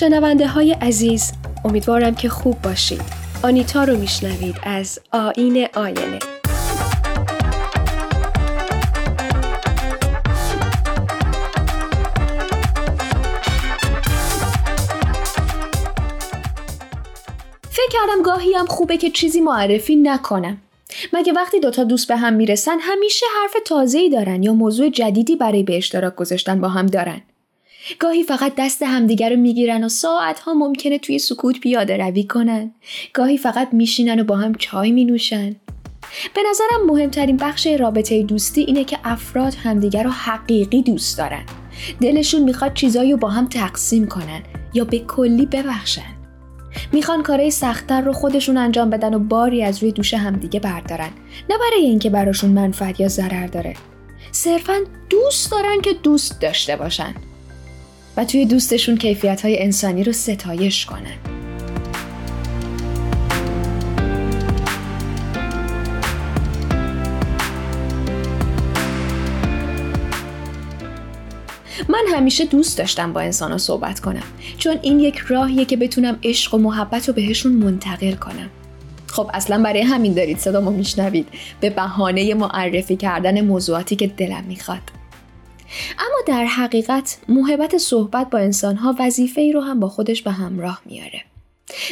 شنونده های عزیز امیدوارم که خوب باشید. آنیتا رو میشنوید از آین آینه. فکر کردم گاهی هم خوبه که چیزی معرفی نکنم. مگه وقتی دوتا دوست به هم می‌رسن همیشه حرف تازه‌ای دارن یا موضوع جدیدی برای به اشتراک گذاشتن با هم دارن؟ گاهی فقط دست همدیگر رو می‌گیرن و ساعتها ممکنه توی سکوت پیاده روی کنن. گاهی فقط میشینن و با هم چای می نوشن به نظرم مهمترین بخش رابطه دوستی اینه که افراد همدیگر رو حقیقی دوست دارن. دلشون می‌خواد چیزایی رو با هم تقسیم کنن یا به کلی ببخشن. می‌خوان کارهای سختتر رو خودشون انجام بدن و باری از روی دوش همدیگه بردارن. نه برای اینکه براشون منفعت یا ضرر داره. صرفا دوست دارن که دوست داشته باشن. و توی دوستشون کیفیت های انسانی رو ستایش کنن. من همیشه دوست داشتم با انسان صحبت کنم چون این یک راهیه که بتونم عشق و محبت رو بهشون منتقل کنم. خب اصلا برای همین دارید صدا ما میشنوید. به بهانه معرفی کردن موضوعاتی که دلم می‌خواد. اما در حقیقت محبت صحبت با انسانها وظیفه ای رو هم با خودش به همراه میاره.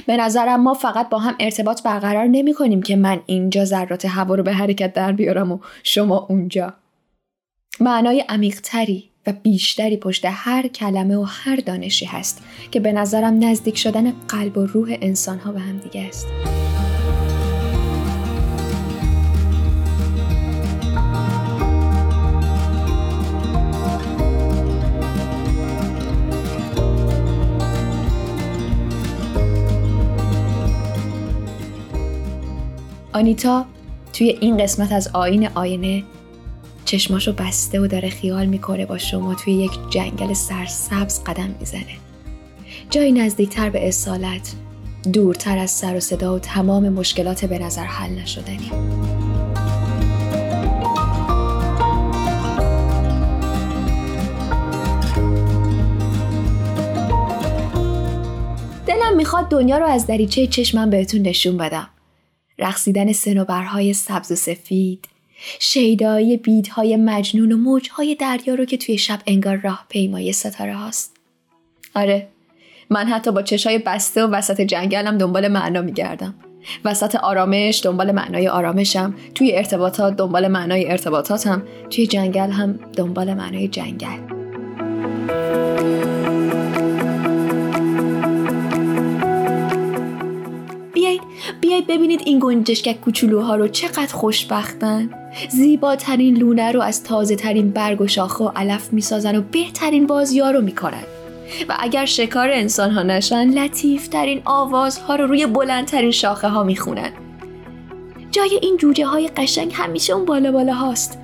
به نظرم ما فقط با هم ارتباط برقرار نمی کنیم که من اینجا ذرات هوا رو به حرکت در بیارم و شما اونجا. معنای عمیقتری و بیشتری پشت هر کلمه و هر دانشی هست که به نظرم نزدیک شدن قلب و روح انسانها به هم دیگه است. آنیتا توی این قسمت از آین آینه چشماشو بسته و داره خیال می‌کنه با شما توی یک جنگل سرسبز قدم می‌زنه. جایی نزدیکتر به اصالت دورتر از سر و صدا و تمام مشکلات به نظر حل نشدنی. دلم می‌خواد دنیا رو از دریچه چشمم بهتون نشون بدم. رقصیدن سنوبرهای سبز و سفید شیدایی بیدهای مجنون و موجهای دریا رو که توی شب انگار راه پیمای ستاره هاست. آره من حتی با چشای بسته و وسط جنگلم دنبال معنا میگردم. وسط آرامش دنبال معنای آرامشم توی ارتباطات دنبال معنای ارتباطاتم توی جنگل هم دنبال معنای جنگل. بیایید ببینید این گنجشکک کوچولوها رو چقدر خوشبختن. زیباترین لونه رو از تازه ترین برگ و شاخه و علف می‌سازن و بهترین بازیا رو می‌کنن. و اگر شکار انسان ها نشن لطیف ترین آوازها رو روی بلندترین شاخه ها می‌خونن. جای این جوجه های قشنگ همیشه اون بالا بالا هاست.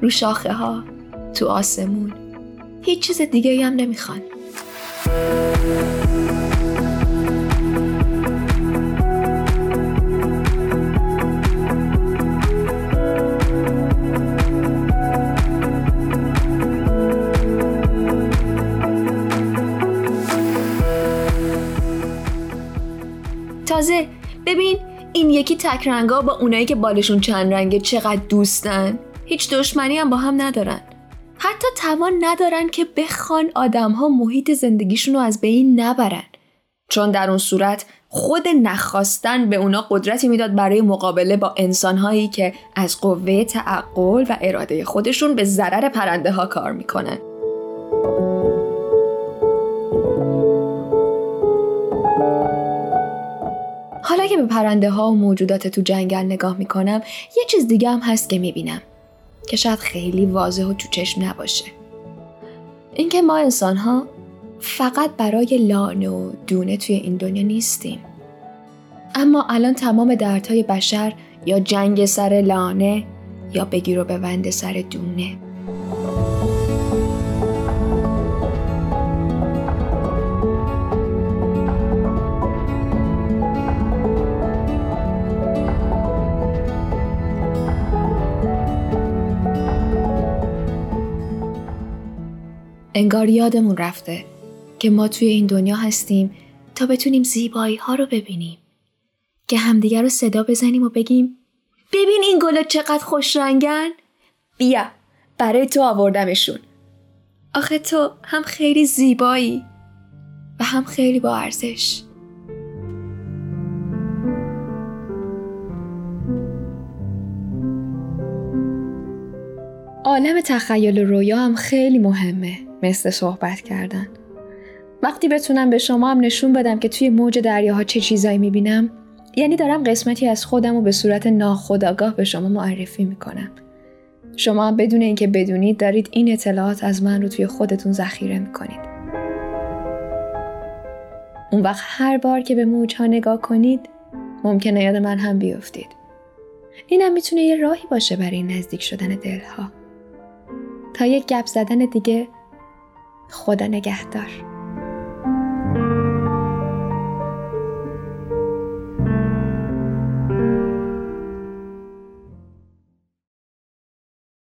رو شاخه ها تو آسمون. هیچ چیز دیگه هم نمی‌خوان. تازه ببین این یکی تک رنگا با اونایی که بالشون چند رنگه چقدر دوستن. هیچ دشمنی هم با هم ندارن. حتی توان ندارن که بخوان آدم ها محیط زندگیشون رو از بین نبرن. چون در اون صورت خود نخواستن به اونا قدرتی می‌داد برای مقابله با انسانهایی که از قوه تعقل و اراده خودشون به ضرر پرنده ها کار می‌کنن. که به پرنده ها و موجودات تو جنگل نگاه می‌کنم یه چیز دیگه هم هست که می‌بینم که شاید خیلی واضح و تو چشم نباشه. اینکه ما انسان ها فقط برای لانه و دونه توی این دنیا نیستیم. اما الان تمام دردهای بشر یا جنگ سر لانه یا بگیر و ببند سر دونه. انگار یادمون رفته که ما توی این دنیا هستیم تا بتونیم زیبایی ها رو ببینیم. که همدیگر رو صدا بزنیم و بگیم ببین این گلا چقدر خوش رنگن؟ بیا برای تو آوردمشون. آخه تو هم خیلی زیبایی و هم خیلی با ارزش. عالم تخیل و رویا هم خیلی مهمه. مثل صحبت کردن. وقتی بتونم به شما هم نشون بدم که توی موج دریاها چه چیزایی می‌بینم یعنی دارم قسمتی از خودم و به صورت ناخودآگاه به شما معرفی می‌کنم. شما هم بدون اینکه بدونید دارید این اطلاعات از من رو توی خودتون ذخیره می‌کنید. اون وقت هر بار که به موجها نگاه کنید ممکنه یاد من هم بیفتید. اینم می‌تونه یه راهی باشه برای نزدیک شدن دلها. تا یک گپ زدن دیگه خدا نگهدار.